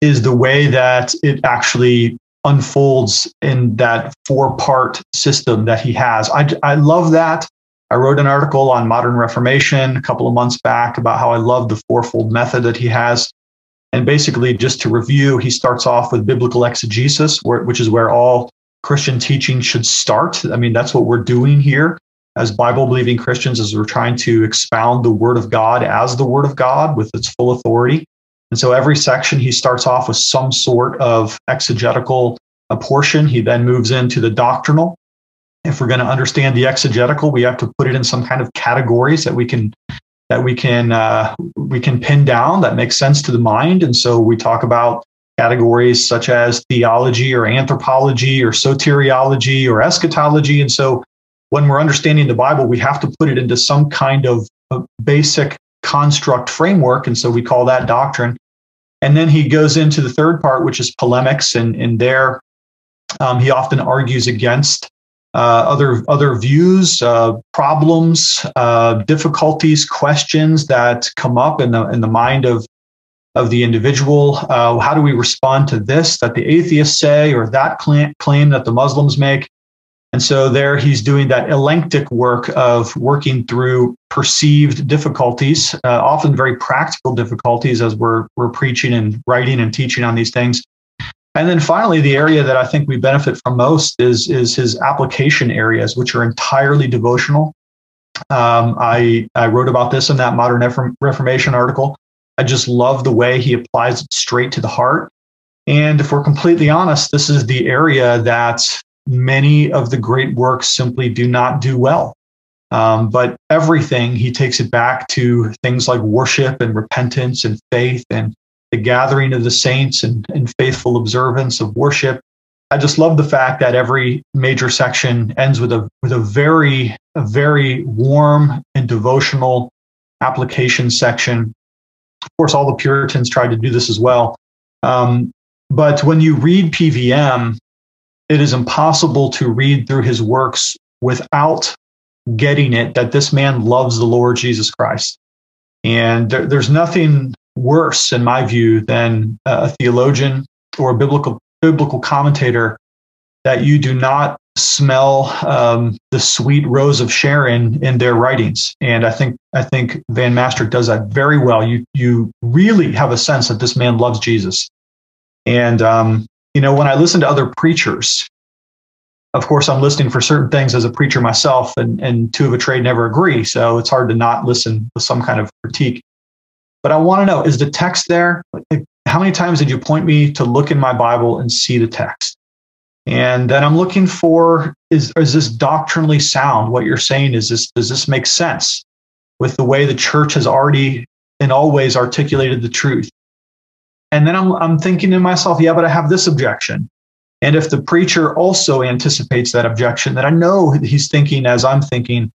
is the way that it actually unfolds in that four part system that he has. I, I love that. I wrote an article on modern Reformation a couple of months back about how I love the fourfold method that he has. And basically, just to review, he starts off with biblical exegesis, which is where all Christian teaching should start. I mean, that's what we're doing here as Bible believing Christians, as we're trying to expound the Word of God as the Word of God with its full authority. And so every section, he starts off with some sort of exegetical portion. He then moves into the doctrinal. If we're going to understand the exegetical, we have to put it in some kind of categories that we can that we can uh, we can pin down that makes sense to the mind. And so we talk about categories such as theology or anthropology or soteriology or eschatology. And so when we're understanding the Bible, we have to put it into some kind of basic construct framework. And so we call that doctrine. And then he goes into the third part, which is polemics. And, and there um, he often argues against uh, other, other views, uh, problems, uh, difficulties, questions that come up in the, in the mind of, of the individual. Uh, how do we respond to this that the atheists say or that claim that the Muslims make? And so there he's doing that elenctic work of working through perceived difficulties, uh, often very practical difficulties as we're, we're preaching and writing and teaching on these things. And then finally, the area that I think we benefit from most is, is his application areas, which are entirely devotional. Um, I, I wrote about this in that Modern Reformation article. I just love the way he applies it straight to the heart. And if we're completely honest, this is the area that many of the great works simply do not do well. Um, but everything, he takes it back to things like worship and repentance and faith and the gathering of the saints and, and faithful observance of worship. I just love the fact that every major section ends with a with a very a very warm and devotional application section Of course, all the Puritans tried to do this as well. Um, but when you read PVM, it is impossible to read through his works without getting it that this man loves the Lord Jesus Christ. And there, there's nothing worse, in my view, than a theologian or a biblical biblical commentator that you do not smell um, the sweet rose of Sharon in their writings. And I think I think Van Master does that very well. You you really have a sense that this man loves Jesus. And um, you know, when I listen to other preachers, of course, I'm listening for certain things as a preacher myself, and and two of a trade never agree. So it's hard to not listen with some kind of critique. But I want to know: is the text there? How many times did you point me to look in my Bible and see the text? And then I'm looking for is is this doctrinally sound? What you're saying is this does this make sense with the way the church has already in all ways articulated the truth? And then I'm I'm thinking to myself, yeah, but I have this objection. And if the preacher also anticipates that objection, then I know he's thinking as I'm thinking.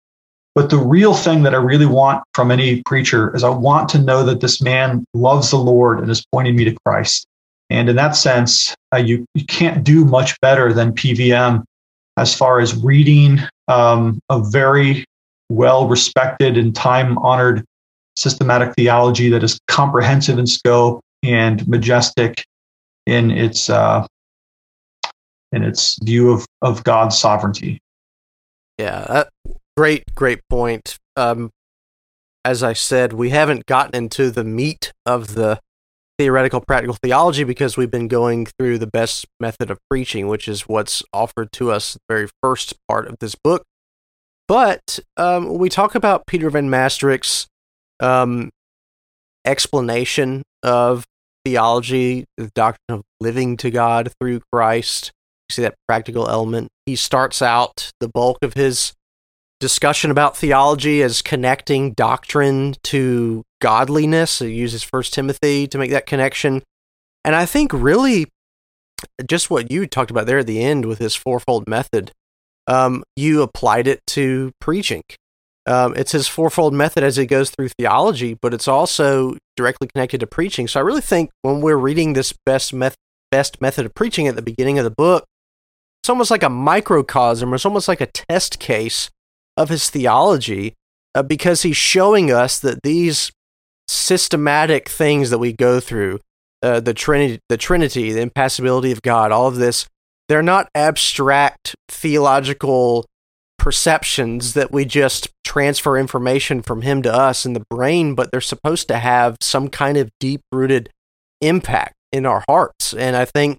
But the real thing that I really want from any preacher is I want to know that this man loves the Lord and is pointing me to Christ. And in that sense, uh, you, you can't do much better than PVM as far as reading um, a very well respected and time honored systematic theology that is comprehensive in scope and majestic in its uh, in its view of, of God's sovereignty. Yeah, that, great, great point. Um, as I said, we haven't gotten into the meat of the theoretical practical theology because we've been going through the best method of preaching, which is what's offered to us the very first part of this book. But um, we talk about Peter Van Mastricht's um, explanation of theology, the doctrine of living to God through Christ, you see that practical element. He starts out the bulk of his discussion about theology as connecting doctrine to godliness. He uses First Timothy to make that connection. And I think really just what you talked about there at the end with his fourfold method, um, you applied it to preaching. Um, it's his fourfold method as it goes through theology, but it's also directly connected to preaching. So I really think when we're reading this best method, best method of preaching at the beginning of the book, it's almost like a microcosm, or it's almost like a test case of his theology, uh, because he's showing us that these systematic things that we go through, uh, the Trinity, the Trinity, the impassibility of God, all of this, they're not abstract theological perceptions that we just transfer information from him to us in the brain, but they're supposed to have some kind of deep rooted impact in our hearts. And I think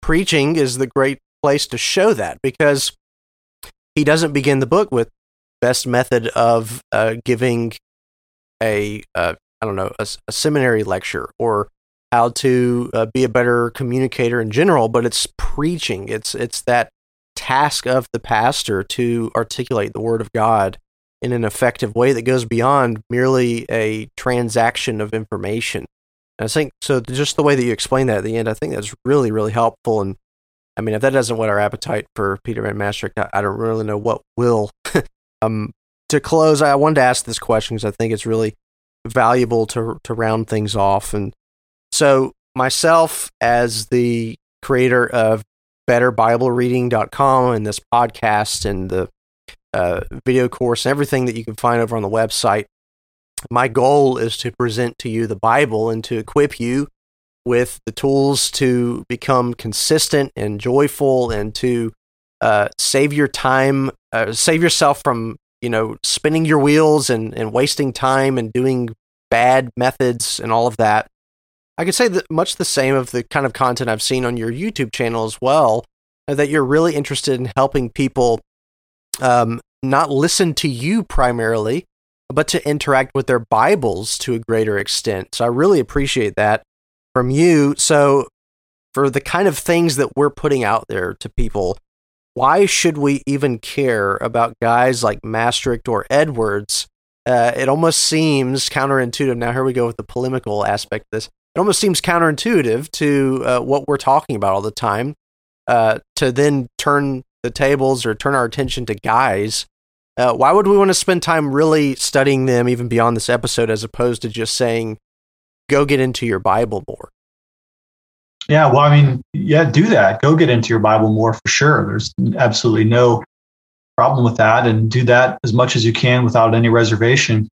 preaching is the great place to show that because he doesn't begin the book with best method of uh, giving a uh, I don't know a, a, seminary lecture or how to uh, be a better communicator in general, but it's preaching. It's it's that task of the pastor to articulate the word of God in an effective way that goes beyond merely a transaction of information. And I think so. Just the way that you explain that at the end, I think that's really, really helpful. And I mean, if that doesn't whet our appetite for Peter Van Mastricht, I, I don't really know what will. um, to close, I wanted to ask this question because I think it's really valuable to to round things off. And so, myself as the creator of betterbiblereading.com and this podcast and the uh, video course and everything that you can find over on the website. My goal is to present to you the Bible and to equip you with the tools to become consistent and joyful and to uh, save your time, uh, save yourself from you know spinning your wheels and, and wasting time and doing bad methods and all of that. I could say that much the same of the kind of content I've seen on your YouTube channel as well, uh, that you're really interested in helping people um, not listen to you primarily, but to interact with their Bibles to a greater extent. So I really appreciate that from you. So, for the kind of things that we're putting out there to people, why should we even care about guys like Mastricht or Edwards? Uh, it almost seems counterintuitive. Now, here we go with the polemical aspect of this it almost seems counterintuitive to uh, what we're talking about all the time uh, to then turn the tables or turn our attention to guys. Uh, why would we want to spend time really studying them even beyond this episode as opposed to just saying, go get into your Bible more. Yeah, well, I mean, yeah, do that. Go get into your Bible more for sure. There's absolutely no problem with that, and do that as much as you can without any reservation.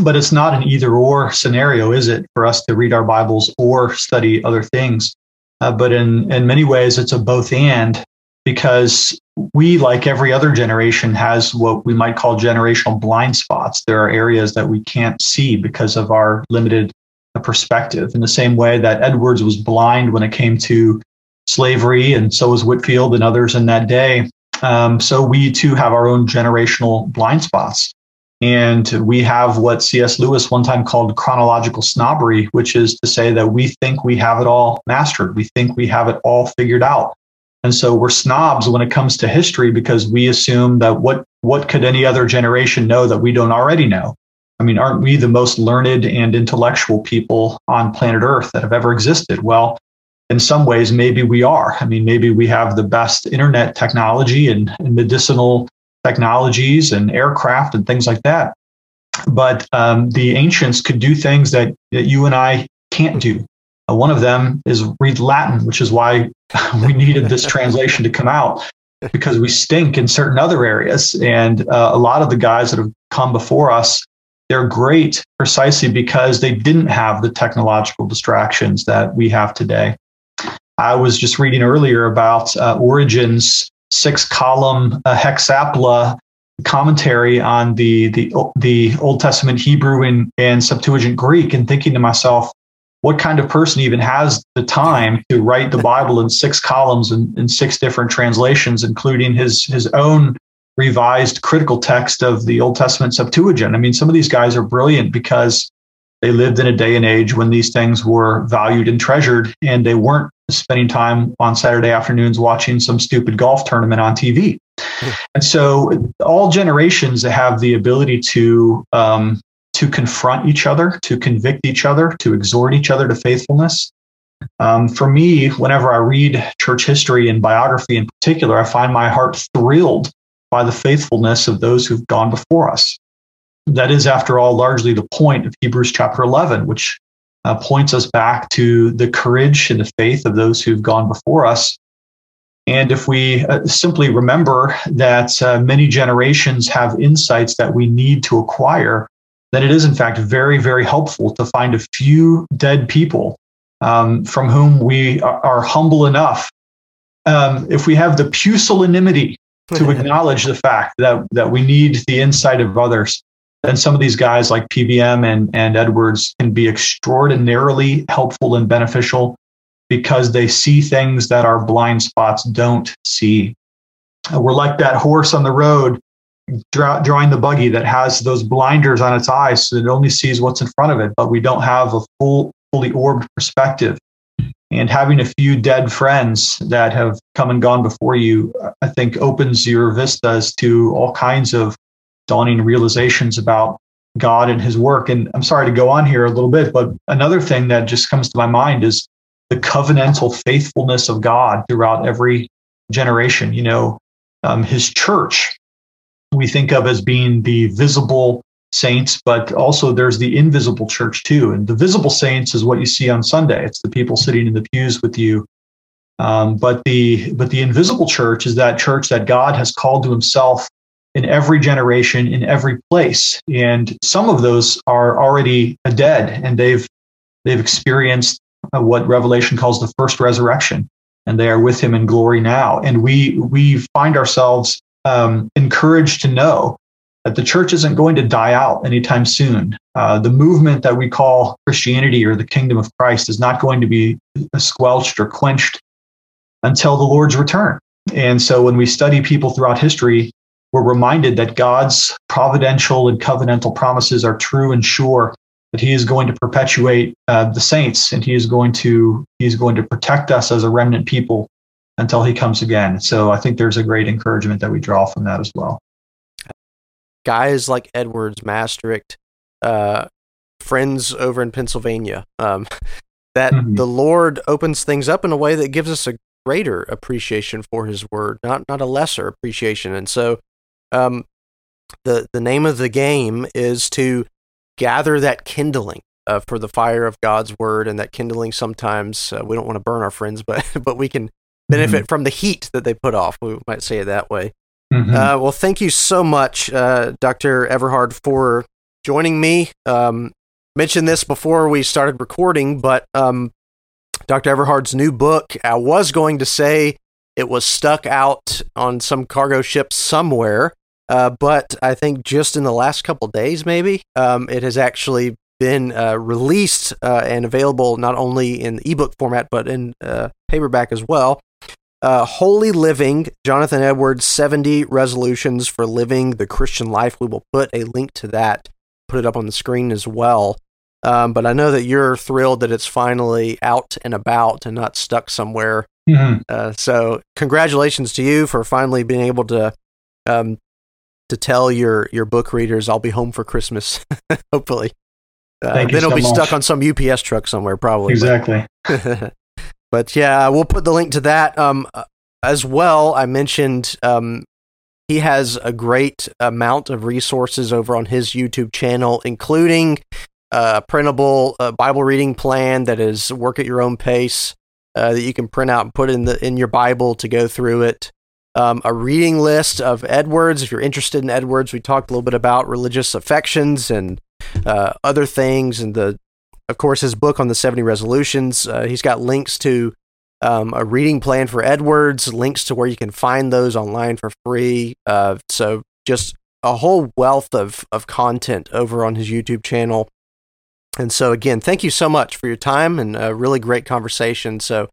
But it's not an either or scenario, is it, for us to read our Bibles or study other things? Uh, but in, in many ways, it's a both and because we, like every other generation, has what we might call generational blind spots. There are areas that we can't see because of our limited perspective. In the same way that Edwards was blind when it came to slavery, and so was Whitefield and others in that day. Um, so we too have our own generational blind spots. And we have what C.S. Lewis one time called chronological snobbery, which is to say that we think we have it all mastered. We think we have it all figured out. And so we're snobs when it comes to history because we assume that what, what could any other generation know that we don't already know? I mean, aren't we the most learned and intellectual people on planet Earth that have ever existed? Well, in some ways, maybe we are. I mean, maybe we have the best internet technology and, and medicinal technologies and aircraft and things like that. But um, the ancients could do things that, that you and I can't do. Uh, one of them is read Latin, which is why we needed this translation to come out because we stink in certain other areas. And uh, a lot of the guys that have come before us, they're great precisely because they didn't have the technological distractions that we have today. I was just reading earlier about uh, six column uh, hexapla commentary on the, the, the Old Testament Hebrew and, and Septuagint Greek and thinking to myself, what kind of person even has the time to write the Bible in six columns and in six different translations, including his his own revised critical text of the Old Testament Septuagint? I mean, some of these guys are brilliant because they lived in a day and age when these things were valued and treasured, and they weren't spending time on Saturday afternoons watching some stupid golf tournament on TV. And so, all generations have the ability to um, to confront each other, to convict each other, to exhort each other to faithfulness. Um, for me, whenever I read church history and biography in particular, I find my heart thrilled by the faithfulness of those who've gone before us. That is, after all, largely the point of Hebrews chapter 11, which uh, points us back to the courage and the faith of those who've gone before us. And if we uh, simply remember that uh, many generations have insights that we need to acquire, then it is, in fact, very, very helpful to find a few dead people um, from whom we are, are humble enough. Um, if we have the pusillanimity to acknowledge the fact that, that we need the insight of others, And some of these guys like PVM and, and Edwards can be extraordinarily helpful and beneficial because they see things that our blind spots don't see. We're like that horse on the road draw, drawing the buggy that has those blinders on its eyes so that it only sees what's in front of it, but we don't have a full, fully orbed perspective. And having a few dead friends that have come and gone before you, I think, opens your vistas to all kinds of dawning realizations about God and his work. And I'm sorry to go on here a little bit, but another thing that just comes to my mind is the covenantal faithfulness of God throughout every generation. You know, um, his church we think of as being the visible saints, but also there's the invisible church too. And the visible saints is what you see on Sunday. It's the people sitting in the pews with you. Um, but the but the invisible church is that church that God has called to Himself in every generation, in every place. And some of those are already dead, and they've they've experienced uh, what Revelation calls the first resurrection, and they are with Him in glory now. And we we find ourselves um, encouraged to know that the church isn't going to die out anytime soon. Uh, the movement that we call Christianity or the kingdom of Christ is not going to be squelched or quenched until the Lord's return. And so when we study people throughout history, we're reminded that God's providential and covenantal promises are true and sure that he is going to perpetuate uh, the saints and he is going to he is going to protect us as a remnant people until he comes again. So I think there's a great encouragement that we draw from that as well. Guys like Edwards, Mastricht, uh, friends over in Pennsylvania, um, that mm-hmm. the Lord opens things up in a way that gives us a greater appreciation for His Word, not not a lesser appreciation. And so, um, the the name of the game is to gather that kindling uh, for the fire of God's word and that kindling. Sometimes uh, we don't want to burn our friends, but but we can benefit mm-hmm. from the heat that they put off. We might say it that way. Mm-hmm. Uh, well, thank you so much, uh, Dr. Everhard, for joining me. Um, mentioned this before we started recording, but um, Dr. Everhard's new book, I was going to say it was stuck out on some cargo ship somewhere, uh, but I think just in the last couple days, maybe, um, it has actually been uh, released uh, and available not only in ebook format, but in uh, paperback as well. Uh, Holy Living, Jonathan Edwards' 70 Resolutions for Living the Christian Life. We will put a link to that, put it up on the screen as well. Um, but I know that you're thrilled that it's finally out and about and not stuck somewhere. Mm-hmm. Uh, so, congratulations to you for finally being able to um, to tell your your book readers, "I'll be home for Christmas." hopefully, uh, then it'll be much. stuck on some UPS truck somewhere, probably. Exactly. But yeah, we'll put the link to that um, as well. I mentioned um, he has a great amount of resources over on his YouTube channel, including a printable uh, Bible reading plan that is work at your own pace uh, that you can print out and put in the in your Bible to go through it. Um, a reading list of Edwards. If you're interested in Edwards, we talked a little bit about religious affections and uh, other things and the of course, his book on the 70 resolutions. Uh, he's got links to um, a reading plan for Edwards, links to where you can find those online for free. Uh, so just a whole wealth of, of content over on his YouTube channel. And so, again, thank you so much for your time and a really great conversation. So,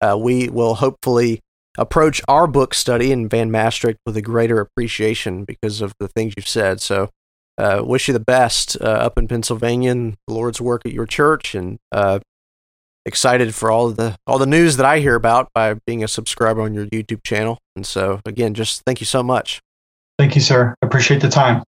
uh, we will hopefully approach our book study in Van Mastricht with a greater appreciation because of the things you've said. So, uh, wish you the best uh, up in Pennsylvania and the Lord's work at your church, and uh, excited for all the all the news that I hear about by being a subscriber on your YouTube channel. And so, again, just thank you so much. Thank you, sir. Appreciate the time.